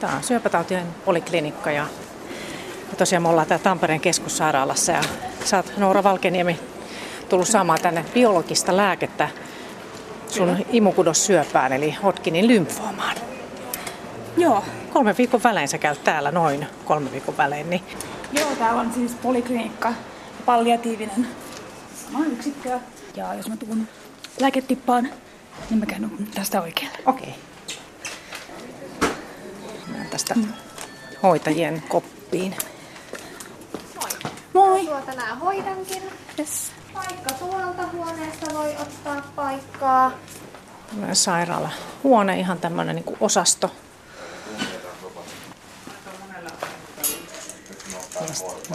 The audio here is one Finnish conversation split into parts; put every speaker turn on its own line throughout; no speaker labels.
Tämä on syöpätautien poliklinikka ja, ja tosiaan me ollaan täällä Tampereen keskussairaalassa ja sä oot Noora Valkeniemi tullut saamaan tänne biologista lääkettä sun imukudossyöpään eli Hodgkinin lymfoomaan.
Joo.
Kolme viikon välein sä käyt täällä noin kolme viikon välein. Niin...
Joo, täällä on siis poliklinikka, palliatiivinen sama yksikkö. Ja jos mä tuun lääketippaan, niin mä käyn tästä oikealle.
Okei. Okay. Tästä mm. hoitajien koppiin.
Moi.
Tuo tänään hoidankin.
Yes.
Paikka tuolta huoneesta voi ottaa paikkaa.
Sairaala huone, ihan tämmöinen niin osasto.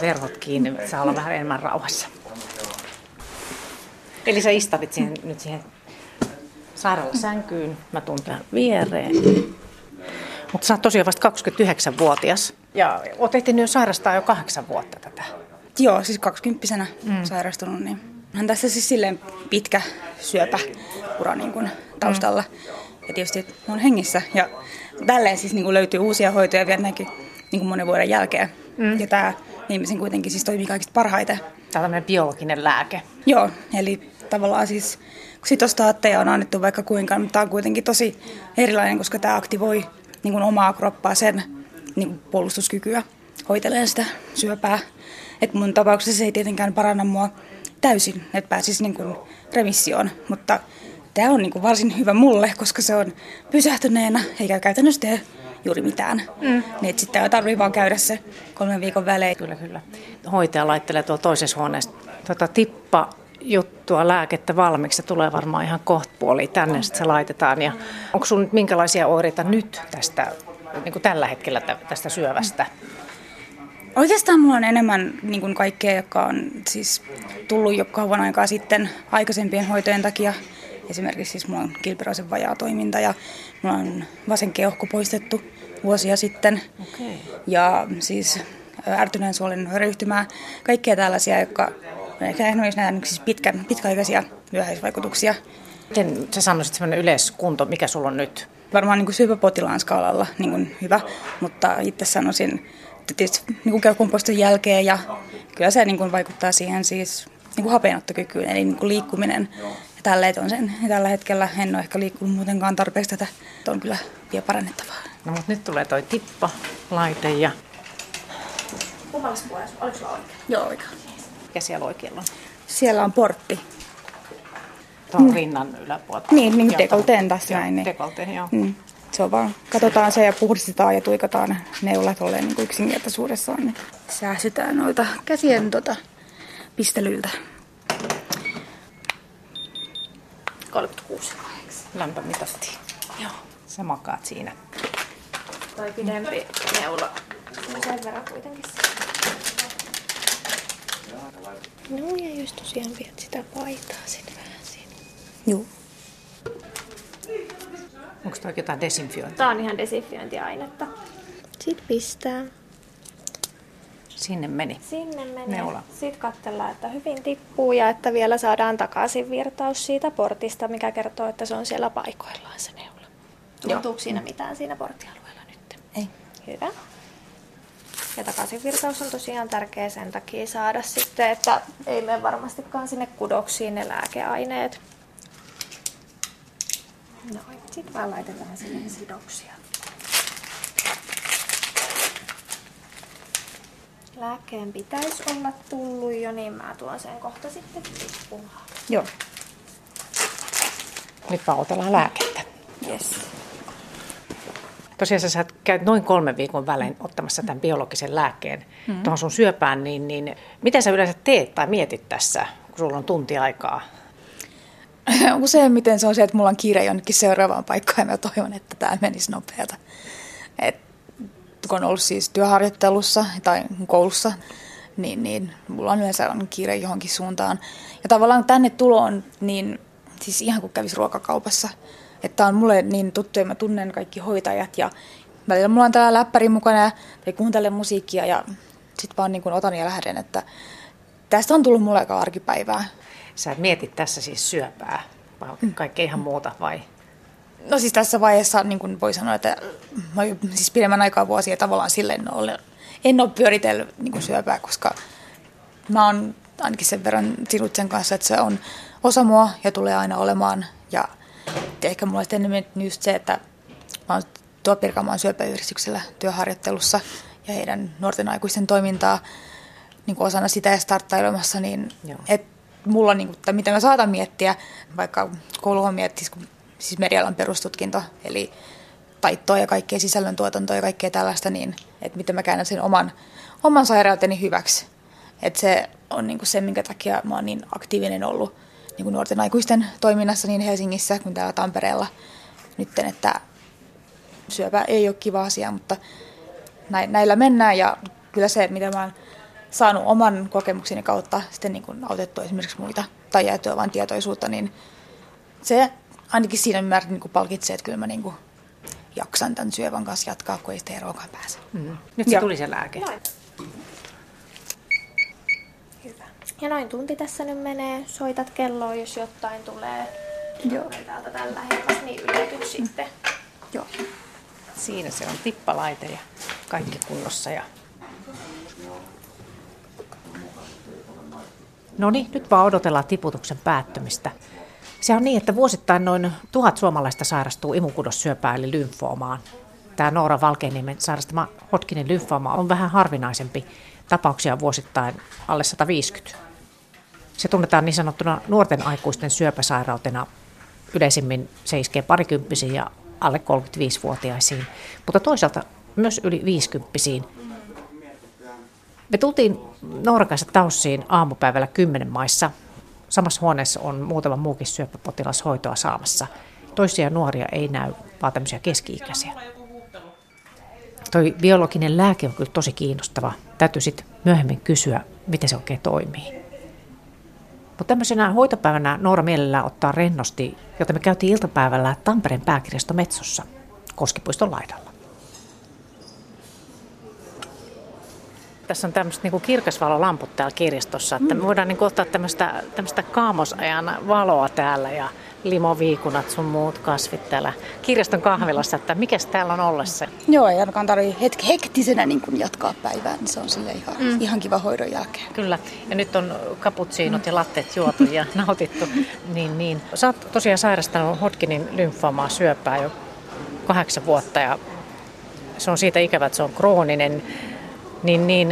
Verhot kiinni, saa olla vähän enemmän rauhassa. Eli sä istavit siihen, nyt siihen sairaalasänkyyn, mä tuun tähän viereen. Mutta sä oot tosiaan vasta 29-vuotias ja oot ehtinyt jo sairastaa jo kahdeksan vuotta tätä.
Joo, siis 20 mm. sairastunut, niin on tässä siis silleen pitkä syöpäura niin kuin taustalla. Mm. Ja tietysti on hengissä ja tälleen siis niin kuin löytyy uusia hoitoja vielä näkyy niin kuin monen vuoden jälkeen. Mm. Ja tämä ihmisen kuitenkin siis toimii kaikista parhaiten. Tämä
on tämmöinen biologinen lääke.
Joo, eli tavallaan siis sitostaatteja on annettu vaikka kuinka, mutta tämä on kuitenkin tosi erilainen, koska tämä aktivoi niin kuin omaa kroppaa sen niin kuin puolustuskykyä hoitelee sitä syöpää. Et mun tapauksessa se ei tietenkään paranna mua täysin, että pääsisi niin kuin remissioon, mutta tämä on niin kuin varsin hyvä mulle, koska se on pysähtyneenä eikä käytännössä tee juuri mitään. Mm. Niin sitten tarvii vaan käydä se kolmen viikon välein.
Kyllä, kyllä. Hoitaja laittelee tuolla toisessa huoneessa tota tippa juttua, lääkettä valmiiksi. Se tulee varmaan ihan kohtapuoliin tänne, sitten se laitetaan. Ja onko sinulla nyt minkälaisia oireita nyt tästä, niin kuin tällä hetkellä tästä syövästä?
Oikeastaan mulla on enemmän niin kuin kaikkea, joka on siis tullut jo kauan aikaa sitten aikaisempien hoitojen takia. Esimerkiksi siis mulla on kilpiroisen vajaa toiminta ja mulla on vasen keuhko poistettu vuosia sitten. Okay. Ja siis ärtyneen suolen ryhtymää, kaikkea tällaisia, jotka ehkä olisi nähnyt siis pitkän, pitkäaikaisia myöhäisvaikutuksia.
Miten sä sanoisit sellainen yleiskunto, mikä sulla on nyt?
Varmaan niin kuin syöpäpotilaan skaalalla niin kuin hyvä, mutta itse sanoisin, että tietysti niin kuin jälkeen ja kyllä se niin kuin vaikuttaa siihen siis niin kuin hapeenottokykyyn, eli niin kuin liikkuminen. Ja tälleen on sen. Ja tällä hetkellä en ole ehkä liikkunut muutenkaan tarpeeksi tätä. Että on kyllä vielä parannettavaa.
No mutta nyt tulee toi tippa, laite ja...
Kummallassa puolessa? Oliko sulla oikein?
Joo, oikein.
Mikä siellä oikealla on?
Siellä on portti.
Tuon mm. rinnan yläpuolella.
Niin, niin dekolteen tässä
joo,
näin. Niin.
Dekolteen, joo.
Mm. Se on vaan, katsotaan se ja puhdistetaan ja tuikataan neulat olleen niin yksinkertaisuudessaan. Niin säästytään noita käsien tota, pistelyiltä.
36.
Lämpömitatti.
Joo.
Sä makaat siinä.
Toi pidempi neula. Sen verran kuitenkin. No ja just tosiaan viet sitä paitaa sinne vähän siinä.
Joo.
Onko toi jotain desinfiointia?
Tää on ihan desinfiointiainetta. Sitten pistää.
Sinne meni.
Sinne meni.
Neula.
Sitten katsellaan, että hyvin tippuu ja että vielä saadaan takaisin virtaus siitä portista, mikä kertoo, että se on siellä paikoillaan se neula. Tuntuuko siinä mitään siinä porttialueella nyt?
Ei.
Hyvä. Ja takaisinvirtaus on tosiaan tärkeä sen takia saada sitten, että ei mene varmastikaan sinne kudoksiin ne lääkeaineet. No, sitten vaan laitetaan sinne sidoksia. Lääkkeen pitäisi olla tullut jo, niin mä tuon sen kohta sitten tippumaan.
Joo.
Nyt vaan otellaan lääkettä.
Yes.
Tosiaan sä käyt noin kolmen viikon välein ottamassa tämän biologisen lääkkeen mm. tuohon sun syöpään, niin, niin mitä sä yleensä teet tai mietit tässä, kun sulla on tunti aikaa?
Useimmiten se on se, että mulla on kiire jonnekin seuraavaan paikkaan ja mä toivon, että tämä menisi nopeata. Et, kun on ollut siis työharjoittelussa tai koulussa, niin, niin mulla on yleensä on kiire johonkin suuntaan. Ja tavallaan tänne tulo on niin, siis ihan kuin kävisi ruokakaupassa. Että on mulle niin tuttu ja mä tunnen kaikki hoitajat ja välillä mulla on täällä läppäri mukana ja tai kuuntelen musiikkia ja sit vaan niin kuin otan ja lähden, että tästä on tullut mulle aika arkipäivää.
Sä mietit tässä siis syöpää vai mm. kaikkea ihan muuta vai?
No siis tässä vaiheessa niin kuin voi sanoa, että mä siis pidemmän aikaa vuosia tavallaan silleen ole, en ole pyöritellyt niin kuin syöpää, koska mä oon ainakin sen verran sinut sen kanssa, että se on osa mua ja tulee aina olemaan. Ja ehkä mulla on enemmän just se, että mä oon tuo Pirkanmaan syöpäyhdistyksellä työharjoittelussa ja heidän nuorten aikuisten toimintaa niin kuin osana sitä ja starttailemassa, niin et mulla, niin kuin, tai mitä mä saatan miettiä, vaikka kouluhommia, siis, siis medialan perustutkinto, eli taittoa ja kaikkea sisällöntuotantoa ja kaikkea tällaista, niin että miten mä käännän sen oman, oman sairauteni hyväksi. Että se on niin kuin se, minkä takia mä oon niin aktiivinen ollut niin kuin nuorten aikuisten toiminnassa niin Helsingissä kuin täällä Tampereella nytten, että syöpä ei ole kiva asia, mutta näillä mennään ja kyllä se, mitä mä oon saanut oman kokemukseni kautta sitten niin kuin autettua esimerkiksi muita tai jäätyä vain tietoisuutta, niin se ainakin siinä määrin niin kuin palkitsee, että kyllä mä niin kuin jaksan tämän syövän kanssa jatkaa, kun ei sitä eroakaan pääse.
Mm. Nyt se Joo. tuli se lääke. Noin.
Hyvä. Ja noin tunti tässä nyt menee. Soitat kelloa, jos jotain tulee. Joo. Täältä tällä hetkellä, niin yllätyt sitten.
Joo. Siinä se on tippalaite ja kaikki kunnossa. Ja... No niin, nyt vaan odotellaan tiputuksen päättymistä. Se on niin, että vuosittain noin tuhat suomalaista sairastuu imukudossyöpään eli lymfoomaan. Tämä Noora Valkeeniemen sairastama Hodgkinin lymfooma on vähän harvinaisempi. Tapauksia vuosittain alle 150. Se tunnetaan niin sanottuna nuorten aikuisten syöpäsairautena. Yleisimmin se iskee parikymppisiin ja alle 35-vuotiaisiin, mutta toisaalta myös yli 50 Me tultiin Nooran taussiin aamupäivällä kymmenen maissa. Samassa huoneessa on muutama muukin syöpäpotilas hoitoa saamassa. Toisia nuoria ei näy, vaan tämmöisiä keski-ikäisiä. Toi biologinen lääke on kyllä tosi kiinnostava. Täytyy sitten myöhemmin kysyä, miten se oikein toimii. Mutta tämmöisenä hoitopäivänä Noora mielellään ottaa rennosti, joten me käytiin iltapäivällä Tampereen pääkirjasto Metsossa Koskipuiston laidalla. Tässä on tämmöiset niin kirkasvalolamput täällä kirjastossa, että me voidaan niin ottaa tämmöistä, tämmöistä kaamosajan valoa täällä ja limoviikunat sun muut kasvit täällä kirjaston kahvilassa, että mikä täällä on ollessa?
Joo, ei ainakaan tarvitse hetki, hektisenä niin kuin jatkaa päivää, niin se on sille ihan, mm. ihan kiva hoidon jälkeen.
Kyllä, ja nyt on kaputsiinot mm. ja latteet juotu ja nautittu. niin, niin. Sä oot tosiaan sairastanut Hodgkinin lymfoomaa syöpää jo kahdeksan vuotta ja se on siitä ikävä, että se on krooninen. Niin, niin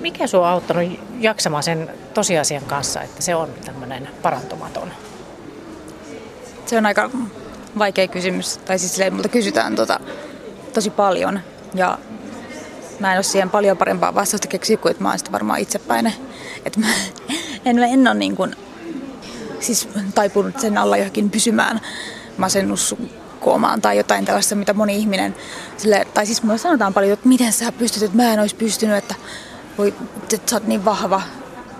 mikä sinua on auttanut jaksamaan sen tosiasian kanssa, että se on tämmöinen parantumaton?
Se on aika vaikea kysymys. Tai siis silleen, multa kysytään tota, tosi paljon. Ja mä en ole siihen paljon parempaa vastausta keksiä kuin, että mä oon sitten varmaan itsepäinen. Että mä en, en ole niin kuin, siis taipunut sen alla johonkin pysymään masennuskoomaan tai jotain tällaista, mitä moni ihminen, sille, tai siis mulle sanotaan paljon, että miten sä pystyt, että mä en olisi pystynyt, että, voi, että sä oot niin vahva,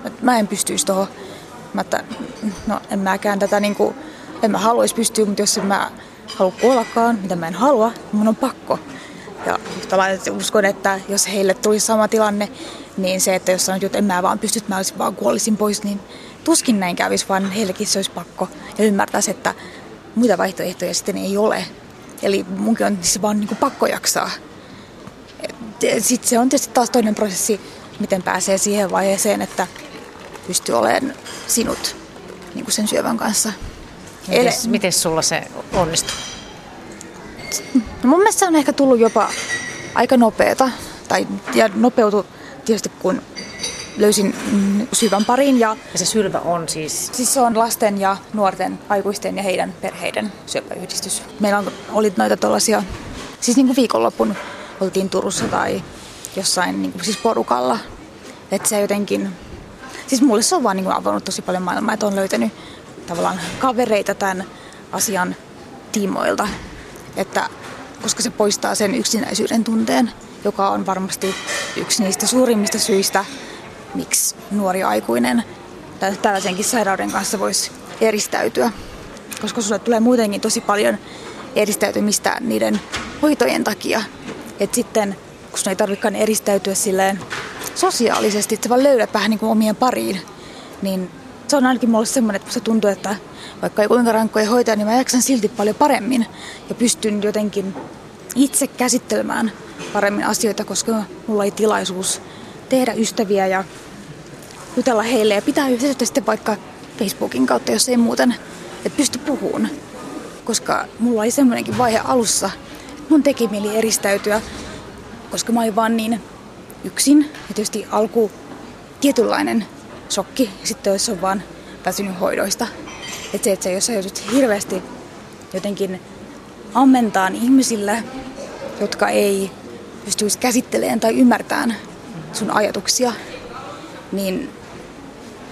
että mä en pystyisi tuohon. Mä että, no en mäkään tätä niin kuin, en mä haluaisi pystyä, mutta jos en mä halua kuollakaan, mitä mä en halua, niin mun on pakko. Ja yhtä lailla uskon, että jos heille tulisi sama tilanne, niin se, että jos sanoit, että en mä vaan pysty, mä olisin vaan kuolisin pois, niin tuskin näin kävisi, vaan heillekin se olisi pakko. Ja ymmärtäisi, että muita vaihtoehtoja sitten ei ole. Eli munkin on siis vaan niin pakko jaksaa. Sitten se on tietysti taas toinen prosessi, miten pääsee siihen vaiheeseen, että pystyy olemaan sinut niin kuin sen syövän kanssa.
Miten, miten sulla se onnistuu?
No mun mielestä se on ehkä tullut jopa aika nopeeta. Tai, ja nopeutu tietysti kun löysin syvän parin. Ja,
ja se sylvä on siis?
Siis se on lasten ja nuorten, aikuisten ja heidän perheiden syöpäyhdistys. Meillä on, oli noita tuollaisia, siis niin kuin viikonloppun oltiin Turussa tai jossain niin kuin siis porukalla. Että se jotenkin, siis mulle se on vaan niin kuin avannut tosi paljon maailmaa, että on löytänyt tavallaan kavereita tämän asian tiimoilta, että koska se poistaa sen yksinäisyyden tunteen, joka on varmasti yksi niistä suurimmista syistä, miksi nuori aikuinen tällaisenkin sairauden kanssa voisi eristäytyä. Koska sulle tulee muutenkin tosi paljon eristäytymistä niiden hoitojen takia. Että sitten, kun sun ei tarvitsekaan eristäytyä silleen sosiaalisesti, että sä vaan löydät vähän niin kuin omien pariin, niin Se on ainakin mulle semmoinen, että se tuntuu, että vaikka ei kuinka rankkoja hoitaa, niin mä jaksan silti paljon paremmin ja pystyn jotenkin itse käsittelemään paremmin asioita, koska mulla ei tilaisuus tehdä ystäviä ja jutella heille ja pitää yhteyttä sitten vaikka Facebookin kautta, jos ei muuten, että pysty puhumaan. Koska mulla oli semmoinenkin vaihe alussa, mun teki mieli eristäytyä, koska mä olin vaan niin yksin. Ja tietysti alku tietynlainen shokki, ja sitten jos on vaan väsynyt hoidoista. Että se, että sä, jos sä joudut hirveästi jotenkin ammentaan ihmisille, jotka ei pystyisi käsittelemään tai ymmärtämään sun ajatuksia, niin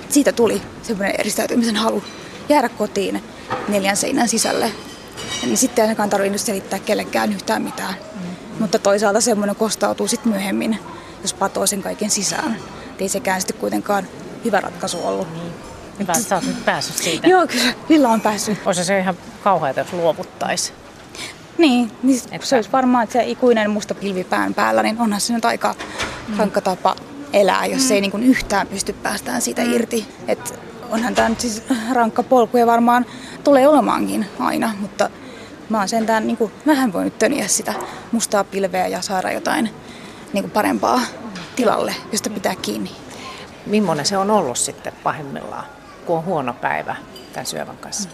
siitä tuli semmoinen eristäytymisen halu jäädä kotiin neljän seinän sisälle. Niin sitten ei ainakaan tarvinnut selittää kellekään yhtään mitään. Mm. Mutta toisaalta semmoinen kostautuu sitten myöhemmin, jos patoo sen kaiken sisään. Et ei sekään sitten kuitenkaan hyvä ratkaisu ollut. Niin.
Hyvä, että sä oot nyt päässyt siitä.
Joo, kyllä. Villa on päässyt.
Olisi se ihan kauheata, jos luovuttaisi.
Niin, niin että... se olisi varmaan, että se ikuinen musta pilvi pään päällä, niin onhan se nyt aika mm. rankka tapa elää, jos mm. ei niin kuin yhtään pysty päästään siitä mm. irti. Et onhan tämä nyt siis rankka polku ja varmaan tulee olemaankin aina, mutta mä oon sentään niin kuin vähän voinut töniä sitä mustaa pilveä ja saada jotain niin kuin parempaa tilalle, josta pitää kiinni.
Millainen se on ollut sitten pahimmillaan, kun on huono päivä tämän syövän kanssa?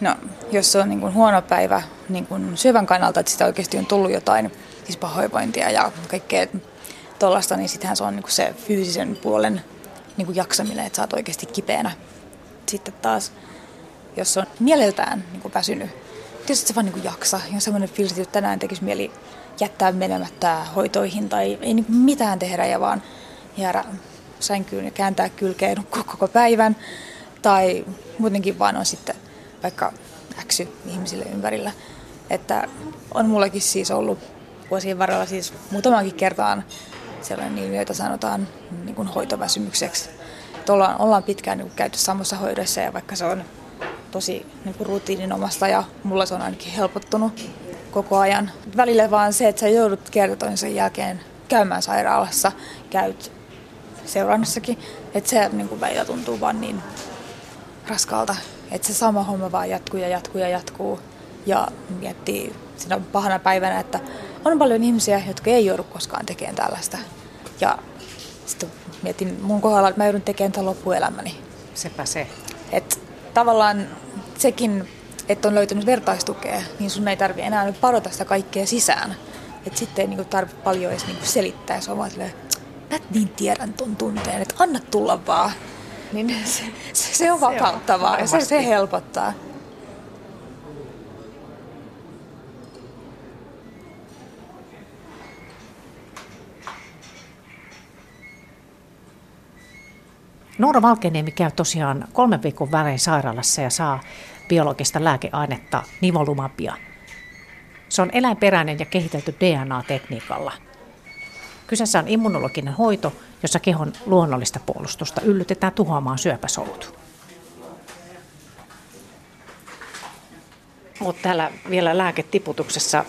No, jos se on niin kuin huono päivä niin kuin syövän kannalta, että sitä oikeasti on tullut jotain siis pahoinvointia ja kaikkea tuollaista, niin sittenhän se on niin kuin se fyysisen puolen niin kuin jaksaminen, että sä oot oikeasti kipeänä. Sitten taas, jos on mieleltään niin kuin väsynyt, tietysti se vaan niin kuin jaksa. Ja semmoinen fiilis, että tänään tekisi mieli jättää menemättä hoitoihin tai ei niin kuin mitään tehdä ja vaan jäädä sänkyyn ja kääntää kylkeen koko päivän. Tai muutenkin vaan on sitten vaikka äksy ihmisille ympärillä. Että on mullakin siis ollut vuosien varrella siis muutamankin kertaan sellainen ilmiö, jota sanotaan niin kuin hoitoväsymykseksi. Että ollaan, ollaan pitkään niin kuin käyty samassa hoidossa ja vaikka se on tosi niin kuin rutiininomasta ja mulla se on ainakin helpottunut koko ajan. Välillä vaan se, että sä joudut kertoa sen jälkeen käymään sairaalassa, käyt seurannassakin, että se niin kuin välillä tuntuu vaan niin raskalta, että se sama homma vaan jatkuu ja jatkuu ja jatkuu ja miettii siinä pahana päivänä, että on paljon ihmisiä, jotka ei joudu koskaan tekemään tällaista. Ja sitten mietin mun kohdalla, että mä joudun tekemään tämän loppuelämäni.
Sepä se.
Että tavallaan sekin, että on löytänyt vertaistukea, niin sun ei tarvi enää nyt parota sitä kaikkea sisään. Että sitten ei niinku tarvitse paljon edes niinku selittää, se on vaan mä niin tiedän ton tunteen, että anna tulla vaan. Niin se, se, se on vapauttavaa se on, ja se, se helpottaa.
Noora Valkeniemi käy tosiaan kolmen viikon välein sairaalassa ja saa biologista lääkeainetta nivolumapia. Se on eläinperäinen ja kehitelty DNA-tekniikalla. Kyseessä on immunologinen hoito, jossa kehon luonnollista puolustusta yllytetään tuhoamaan syöpäsolut. Mutta täällä vielä lääketiputuksessa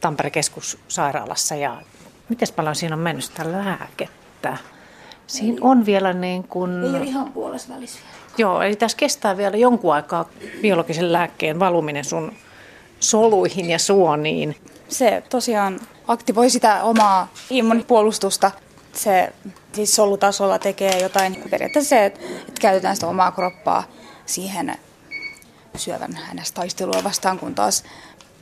Tampereen keskussairaalassa ja miten paljon siinä on mennyt sitä lääkettä? Siinä on vielä niin kuin...
Ei ole ihan puolessa välissä
Joo, eli tässä kestää vielä jonkun aikaa biologisen lääkkeen valuminen sun soluihin ja suoniin.
Se tosiaan aktivoi sitä omaa immunipuolustusta. Se siis solutasolla tekee jotain, periaatteessa se, että, käytetään sitä omaa kroppaa siihen syövän hänestä taistelua vastaan, kun taas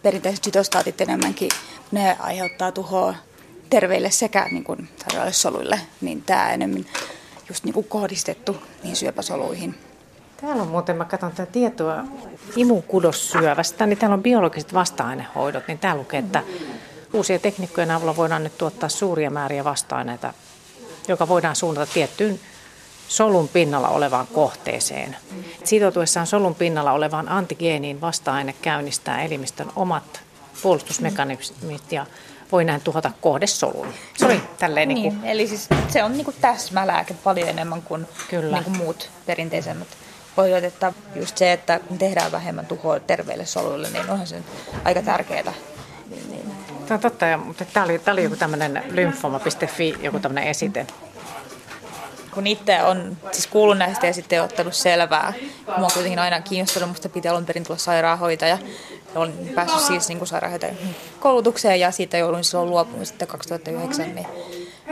perinteiset sytostaatit enemmänkin, ne aiheuttaa tuhoa terveille sekä niin kuin soluille, niin tämä enemmän just niin kuin kohdistettu niihin syöpäsoluihin.
Täällä on muuten, mä katson tätä tietoa imukudossyövästä, niin täällä on biologiset vasta-ainehoidot, niin täällä lukee, että uusien tekniikkojen avulla voidaan nyt tuottaa suuria määriä vasta-aineita, joka voidaan suunnata tiettyyn solun pinnalla olevaan kohteeseen. Sitoutuessaan solun pinnalla olevaan antigeeniin vasta-aine käynnistää elimistön omat puolustusmekanismit ja voi näin tuhota kohdesolun. Se oli tälleen niin,
niin kuin... Eli siis se on niin kuin täsmälääke paljon enemmän kuin, Kyllä. Niin kuin muut perinteisemmät hoidot. Että just se, että kun tehdään vähemmän tuhoa terveille soluille, niin onhan se aika tärkeää. Niin, niin.
Tämä on totta, mutta tämä oli, tämä oli joku tämmöinen lymphoma.fi, joku tämmöinen esite.
kun itse on siis kuullut näistä ja sitten ottanut selvää. Mua on kuitenkin aina kiinnostunut, musta piti alun perin tulla sairaanhoitaja. Olen päässyt siis niin kuin sairaanhoitajan koulutukseen ja siitä joudun silloin luopumaan sitten 2009. Niin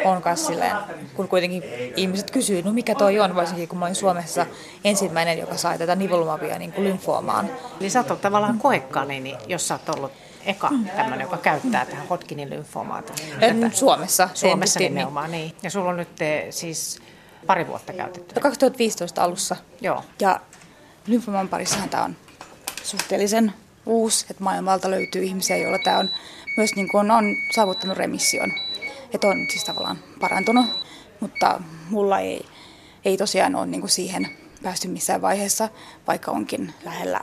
on kanssa silleen, kun kuitenkin ihmiset kysyy, no mikä toi on, varsinkin kun mä olin Suomessa ensimmäinen, joka sai tätä nivolumabia niin kuin lymfoomaan.
Eli sä oot tavallaan koekanini, jos sä oot ollut eka tämmöinen, joka käyttää tähän Hodgkinin lymfoomaata.
Suomessa.
Suomessa nimenomaan, niin. Ja sulla on nyt te, siis pari vuotta käytetty.
2015 alussa.
Joo.
Ja lymfoman parissahan tämä on suhteellisen uusi, että maailmalta löytyy ihmisiä, joilla tämä on myös niin kuin on saavuttanut remission. Että on siis tavallaan parantunut, mutta mulla ei, ei tosiaan ole niin kuin siihen päästy missään vaiheessa, vaikka onkin lähellä,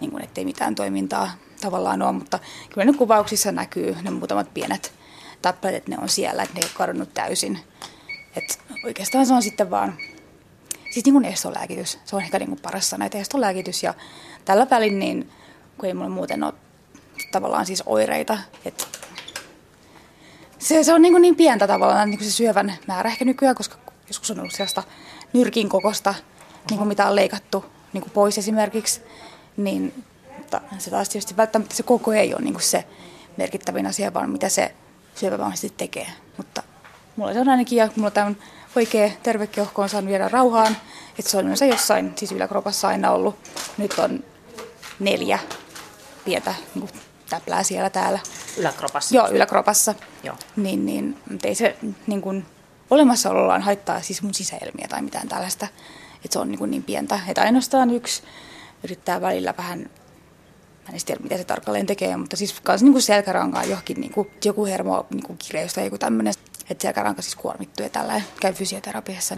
niin kuin, ettei mitään toimintaa tavallaan ole, mutta kyllä ne kuvauksissa näkyy ne muutamat pienet tappeleet, ne on siellä, että ne ei ole kadonnut täysin. Et oikeastaan se on sitten vaan, siis niin kuin estolääkitys, se on ehkä niin kuin paras sana, että estolääkitys ja tällä välin niin, kun ei mulla muuten ole tavallaan siis oireita, että se, se on niin, kuin niin pientä tavallaan niin kuin se syövän määrä ehkä nykyään, koska joskus on ollut sellaista nyrkin kokosta, niin kuin mitä on leikattu niin kuin pois esimerkiksi, niin se taas tietysti välttämättä se koko ei ole niin kuin se merkittävin asia, vaan mitä se syövä mahdollisesti tekee. Mutta mulla se on ainakin, ja mulla tämä oikea tervekeuhko on saanut viedä rauhaan, että se on myös jossain, siis yläkropassa aina ollut. Nyt on neljä pientä niin kuin täplää siellä täällä.
Yläkropassa?
Joo, yläkropassa.
Joo.
Niin, niin, ei se niin kuin, olemassaolollaan haittaa siis mun sisäelmiä tai mitään tällaista. Että se on niin, kuin niin pientä. Että ainoastaan yksi yrittää välillä vähän Mä en tiedä, mitä se tarkalleen tekee, mutta siis kans niin selkärankaan johonkin niin kuin, joku hermo niin kireys tai joku tämmöinen. Että selkäranka siis kuormittuu ja tällä käy fysioterapiassa.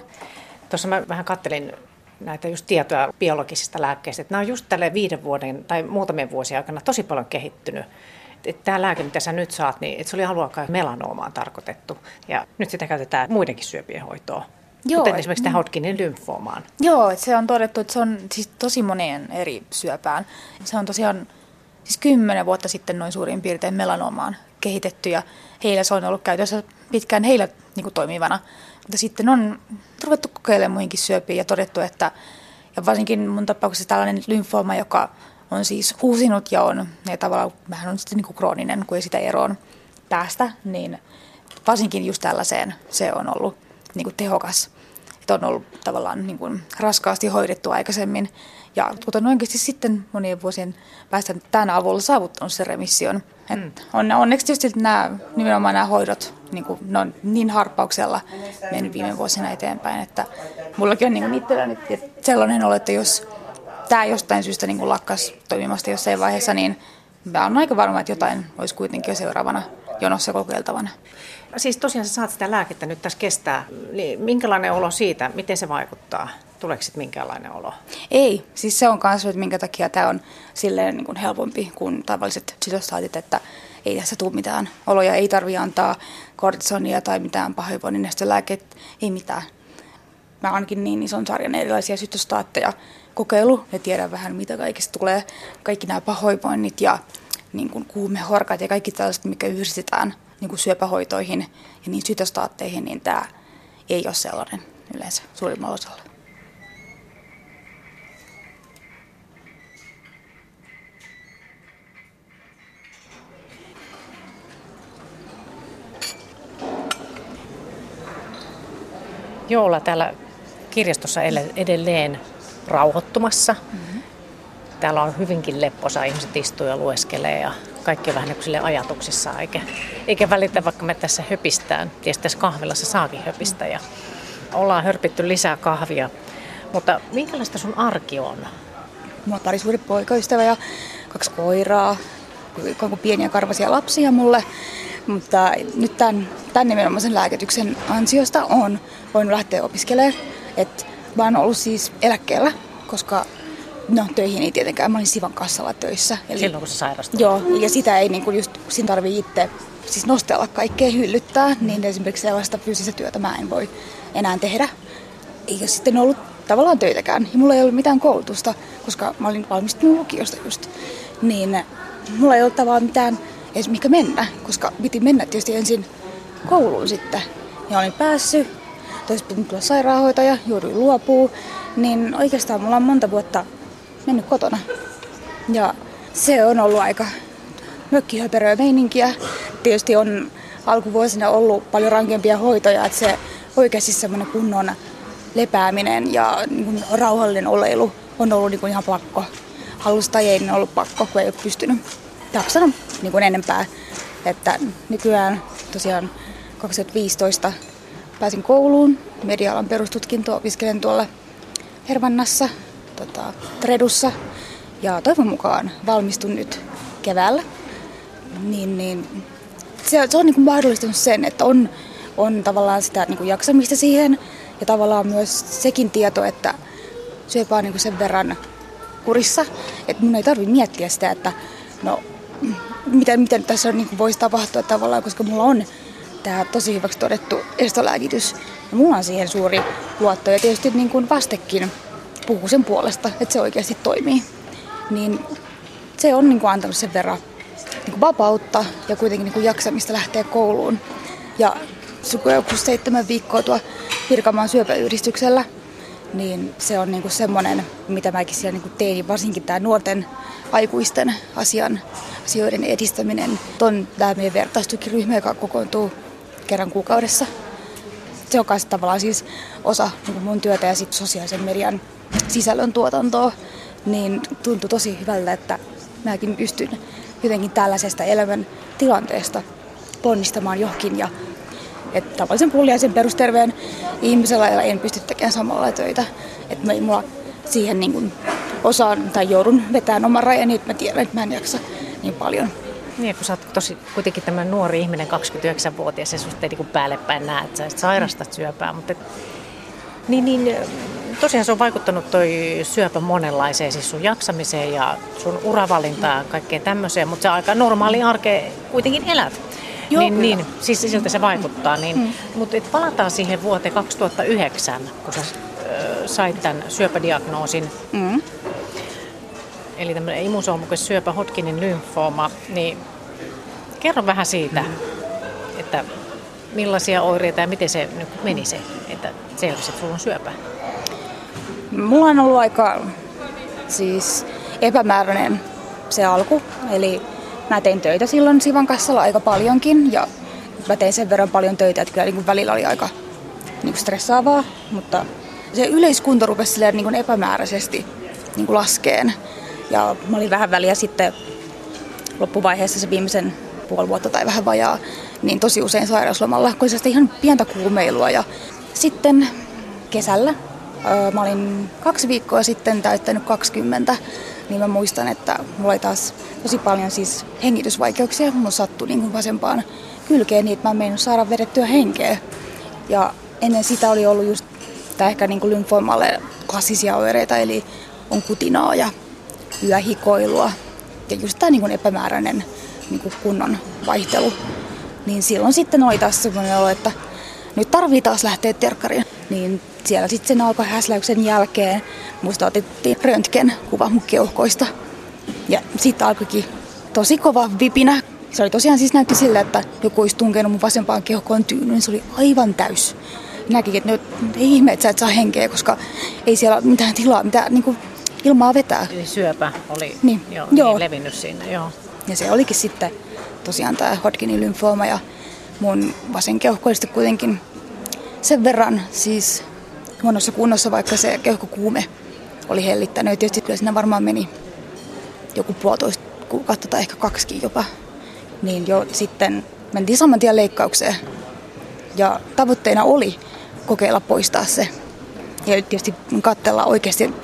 Tuossa mä vähän kattelin näitä just tietoja biologisista lääkkeistä, että nämä on just tälle viiden vuoden tai muutamien vuosien aikana tosi paljon kehittynyt. Että tämä lääke, mitä sä nyt saat, niin se oli aluakaan melanoomaan tarkoitettu. Ja nyt sitä käytetään muidenkin syöpien hoitoon. Joo, kuten esimerkiksi tähän Hodgkinin lymfoomaan.
Joo, se on todettu, että se on siis tosi moneen eri syöpään. Se on tosiaan siis kymmenen vuotta sitten noin suurin piirtein melanomaan kehitetty ja heillä se on ollut käytössä pitkään heillä niin kuin toimivana. Mutta sitten on ruvettu kokeilemaan muihinkin syöpiin ja todettu, että ja varsinkin mun tapauksessa tällainen lymfooma, joka on siis uusinut ja on ja tavallaan vähän on sitten niin kuin krooninen, kun ei sitä eroon päästä, niin varsinkin just tällaiseen se on ollut niin kuin tehokas. Että on ollut tavallaan niin kuin raskaasti hoidettu aikaisemmin ja tuota, oikeasti sitten monien vuosien päästä tämän avulla saavuttanut sen remission. Mm. on, onneksi tietysti nämä, nimenomaan nämä hoidot niin kuin, ne on niin harppauksella mennyt viime vuosina eteenpäin, että mullakin on niin itselläni sellainen olo, että jos tämä jostain syystä niin kuin lakkas toimimasta jossain vaiheessa, niin mä olen aika varma, että jotain olisi kuitenkin jo seuraavana jonossa kokeiltavana.
Siis tosiaan sä saat sitä lääkettä nyt tässä kestää. Niin minkälainen olo siitä? Miten se vaikuttaa? Tuleeko sitten minkälainen olo?
Ei. Siis se on myös, että minkä takia tämä on silleen niin kuin helpompi kuin tavalliset sitostaatit, että ei tässä tule mitään oloja. Ei tarvi antaa kortisonia tai mitään pahoinvoinnin lääkkeet, ei mitään. Mä ainakin niin ison sarjan erilaisia sytostaatteja kokeilu ja tiedän vähän, mitä kaikista tulee. Kaikki nämä pahoinvoinnit ja niin kuin kuumehorkat ja kaikki tällaiset, mikä yhdistetään niin kuin syöpähoitoihin ja niin sytostaatteihin, niin tämä ei ole sellainen yleensä suurimmalla osalla.
Joola täällä kirjastossa edelleen rauhoittumassa. Mm-hmm. Täällä on hyvinkin lepposa, ihmiset istuu ja lueskelee ja kaikki on vähän niin ajatuksissa, eikä, eikä välitä vaikka me tässä höpistään. Tietysti tässä kahvilassa saakin höpistä ja ollaan hörpitty lisää kahvia. Mutta minkälaista sun arki on?
Mulla on parisuuden poikaystävä ja kaksi koiraa, pieniä karvasia lapsia mulle. Mutta nyt tämän, tämän nimenomaisen lääkityksen ansiosta on voinut lähteä opiskelemaan. Et mä oon ollut siis eläkkeellä, koska no, töihin ei tietenkään, mä olin Sivan kassalla töissä.
Eli, Silloin kun sä sairastuit?
Joo, ja sitä ei niin kuin just, siinä tarvii itse siis nostella kaikkea, hyllyttää, niin esimerkiksi sellaista fyysistä työtä mä en voi enää tehdä. Eikä sitten ollut tavallaan töitäkään. Ja mulla ei ollut mitään koulutusta, koska mä olin valmistunut lukiosta just. Niin mulla ei ollut tavallaan mitään edes mikä mennä, koska piti mennä tietysti ensin kouluun sitten. Ja olin päässyt, toisin tulla sairaanhoitaja, jouduin luopuu, niin oikeastaan mulla on monta vuotta mennyt kotona. Ja se on ollut aika mökkihöperöä meininkiä. Tietysti on alkuvuosina ollut paljon rankempia hoitoja, että se oikeasti semmoinen kunnon lepääminen ja niin kuin rauhallinen oleilu on ollut niin kuin ihan pakko. Halusta tai ei niin ollut pakko, kun ei ole pystynyt jaksanut niin kuin enempää. Että nykyään tosiaan 2015 pääsin kouluun, media-alan perustutkinto, opiskelen tuolla Hervannassa, tota, Tredussa. Ja toivon mukaan valmistun nyt keväällä. Niin, niin, se, se on niin kuin mahdollistanut sen, että on, on tavallaan sitä niin kuin jaksamista siihen. Ja tavallaan myös sekin tieto, että syöpä on niin kuin sen verran kurissa, että mun ei tarvitse miettiä sitä, että no, mitä, mitä tässä niin kuin voisi tapahtua tavallaan, koska mulla on tämä tosi hyväksi todettu estolääkitys. Ja mulla on siihen suuri luotto ja tietysti niin kuin vastekin puhuu sen puolesta, että se oikeasti toimii. Niin se on niin kuin antanut sen verran niin kuin vapautta ja kuitenkin niin kuin jaksamista lähteä kouluun. Ja joku seitsemän viikkoa tuo Pirkanmaan syöpäyhdistyksellä, niin se on niinku semmoinen, mitä mäkin siellä niinku tein, varsinkin tämä nuorten aikuisten asian, asioiden edistäminen. On tämä meidän vertaistukiryhmä, joka kokoontuu kerran kuukaudessa. Se on myös tavallaan siis osa niin mun työtä ja sit sosiaalisen median sisällön tuotantoa. Niin tuntui tosi hyvältä, että mäkin pystyn jotenkin tällaisesta elämän tilanteesta ponnistamaan johonkin ja että tavallisen pulliaisen perusterveen ihmisellä en pysty tekemään samalla töitä. Että mä, mulla siihen niin kuin osaan tai joudun vetämään oman rajani, että mä tiedän, että mä en jaksa niin paljon.
Niin, kun sä oot tosi kuitenkin tämmöinen nuori ihminen, 29-vuotias, ja susta ei niin päälle päin näe, että sä sairastat syöpää, mutta et, niin, niin, tosiaan se on vaikuttanut toi syöpä monenlaiseen, siis sun jaksamiseen ja sun uravalintaan, kaikkeen tämmöiseen, mutta se aika normaali arke kuitenkin elät. Joo, niin, niin, siis siltä se vaikuttaa. Niin, mm. Mutta et palataan siihen vuoteen 2009, kun sä äh, sait tämän syöpädiagnoosin. Mm. Eli tämmöinen imusolmukas syöpä, Hodgkinin lymfooma. Niin kerro vähän siitä, mm. että millaisia oireita ja miten se nyt meni se, että selvisi, että sulla on syöpä?
Mulla on ollut aika siis epämääräinen se alku. Eli Mä tein töitä silloin Sivan kassalla aika paljonkin ja mä tein sen verran paljon töitä, että kyllä niin kuin välillä oli aika niin kuin stressaavaa, mutta se yleiskunto rupesi niin kuin epämääräisesti niin kuin laskeen. Ja mä olin vähän väliä sitten loppuvaiheessa se viimeisen puoli vuotta tai vähän vajaa, niin tosi usein sairauslomalla, kun se ihan pientä kuumeilua. Ja sitten kesällä, mä olin kaksi viikkoa sitten täyttänyt 20, niin mä muistan, että mulla oli taas tosi paljon siis hengitysvaikeuksia. Mun sattui niin vasempaan kylkeen niin, että mä en saada vedettyä henkeä. Ja ennen sitä oli ollut just tämä ehkä niin kuin lymfomalle klassisia oireita, eli on kutinaa ja yöhikoilua. Ja just tämä niin epämääräinen niin kuin kunnon vaihtelu. Niin silloin sitten oli taas semmoinen olo, että nyt tarvii taas lähteä terkkariin. Niin siellä sitten sen alkoi häsläyksen jälkeen musta otettiin röntgen kuva mun keuhkoista. Ja sitten alkoikin tosi kova vipinä. Se oli tosiaan siis näytti sille, että joku olisi tunkenut mun vasempaan keuhkoon tyynyyn. Se oli aivan täys. Näkikin, että nyt ei ihme, että sä et saa henkeä, koska ei siellä ole mitään tilaa, mitä niin kuin ilmaa vetää.
Eli syöpä oli niin. Jo, niin joo. levinnyt sinne, joo.
Ja se olikin sitten tosiaan tämä Hodgkinin lymfooma ja mun vasen keuhko kuitenkin sen verran siis huonossa kunnossa, vaikka se keuhkokuume oli hellittänyt. Ja tietysti kyllä siinä varmaan meni joku puolitoista kuukautta tai ehkä kaksikin jopa. Niin jo sitten mentiin saman tien leikkaukseen. Ja tavoitteena oli kokeilla poistaa se. Ja tietysti katsella oikeasti,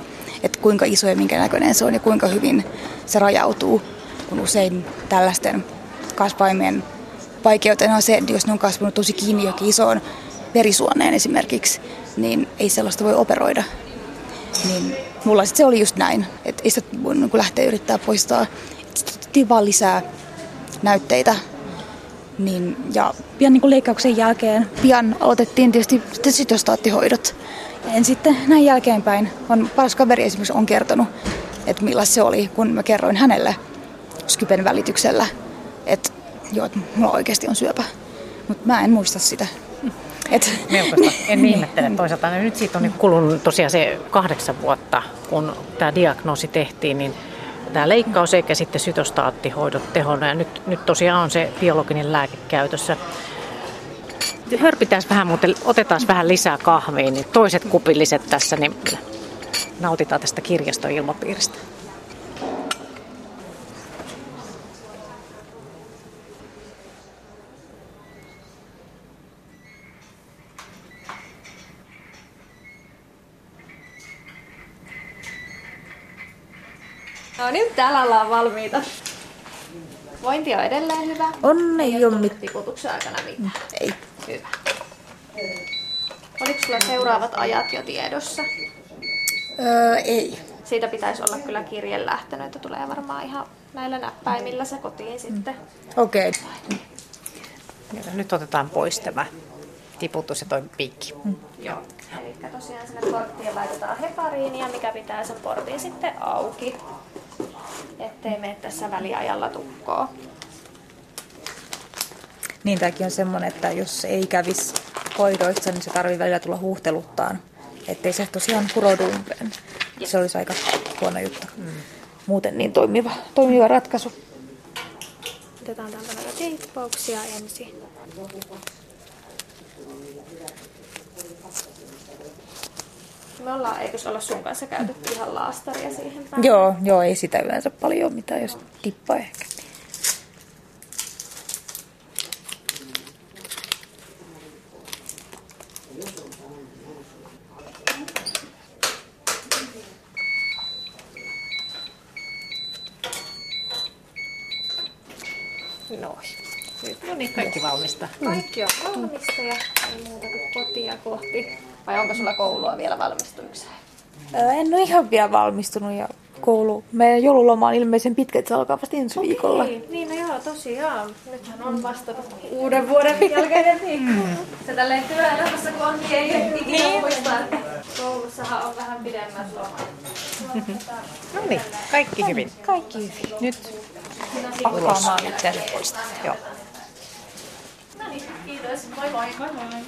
että kuinka iso ja minkä näköinen se on ja kuinka hyvin se rajautuu. Kun usein tällaisten kasvaimien vaikeutena on se, että jos ne on kasvanut tosi kiinni johonkin isoon verisuoneen esimerkiksi, niin ei sellaista voi operoida. Niin mulla sit se oli just näin, että ei sitä voi niin lähteä yrittää poistaa. Sitten vaan lisää näytteitä. Niin, ja pian niin leikkauksen jälkeen pian aloitettiin tietysti sitten sytostaattihoidot. En sitten näin jälkeenpäin, on paras kaveri esimerkiksi on kertonut, että millaista se oli, kun mä kerroin hänelle Skypen välityksellä, että joo, että mulla oikeasti on syöpä. Mutta mä en muista sitä. Et,
Melkoista. En ihmettele toisaalta. No nyt siitä on nyt kulunut tosiaan se kahdeksan vuotta, kun tämä diagnoosi tehtiin, niin tämä leikkaus eikä sitten sytostaattihoidot tehona. Ja nyt, nyt tosiaan on se biologinen lääke käytössä. Hörpitään vähän muuten, otetaan vähän lisää kahvia, niin toiset kupilliset tässä, niin nautitaan tästä kirjaston ilmapiiristä.
No niin, täällä ollaan valmiita. Vointi on edelleen hyvä.
On, ei
ei
ole
ole
mit-
tiputuksen aikana mitään.
ei.
Hyvä. Oliko sulla seuraavat ajat jo tiedossa?
Öö, ei.
Siitä pitäisi olla kyllä kirje lähtenyt, että tulee varmaan ihan näillä näppäimillä se kotiin sitten.
Okei. Okay.
Nyt otetaan pois tämä tiputus ja toi piikki.
Joo. Eli tosiaan sinne porttiin laitetaan hepariinia, mikä pitää sen portin sitten auki, ettei mene tässä väliajalla tukkoa.
Niin tämäkin on semmoinen, että jos ei kävisi hoidoissa, niin se tarvii välillä tulla huuhteluttaan. Ettei se tosiaan kuroudu umpeen. Se olisi aika huono juttu. Muuten niin toimiva, toimiva ratkaisu.
Otetaan täältä näitä teippauksia ensin. Me ollaan, eikös olla sun kanssa käytetty ihan laastaria siihen päälle?
Joo, joo, ei sitä yleensä paljon mitään, jos tippa ehkä.
Noin. Nyt no niin, kaikki valmista.
Kaikki on valmista ja ei muuta kuin kotia kohti. Vai onko sulla koulua vielä valmistukseen?
Öö, En ole ihan vielä valmistunut ja koulu. Meidän joululoma on ilmeisen pitkä, että se alkaa vasta ensi viikolla.
Niin, niin no joo, tosiaan. Nythän on vasta uuden vuoden jälkeinen viikko. Se tälleen työelämässä kun on, niin ei ikinä muista, että koulussahan on vähän pidemmät lomat.
No niin, kaikki hyvin.
Kaikki hyvin.
Nyt
Pakkaamaan itseänsä pois.
joo.
No niin, kiitos. Moi moi. moi, moi.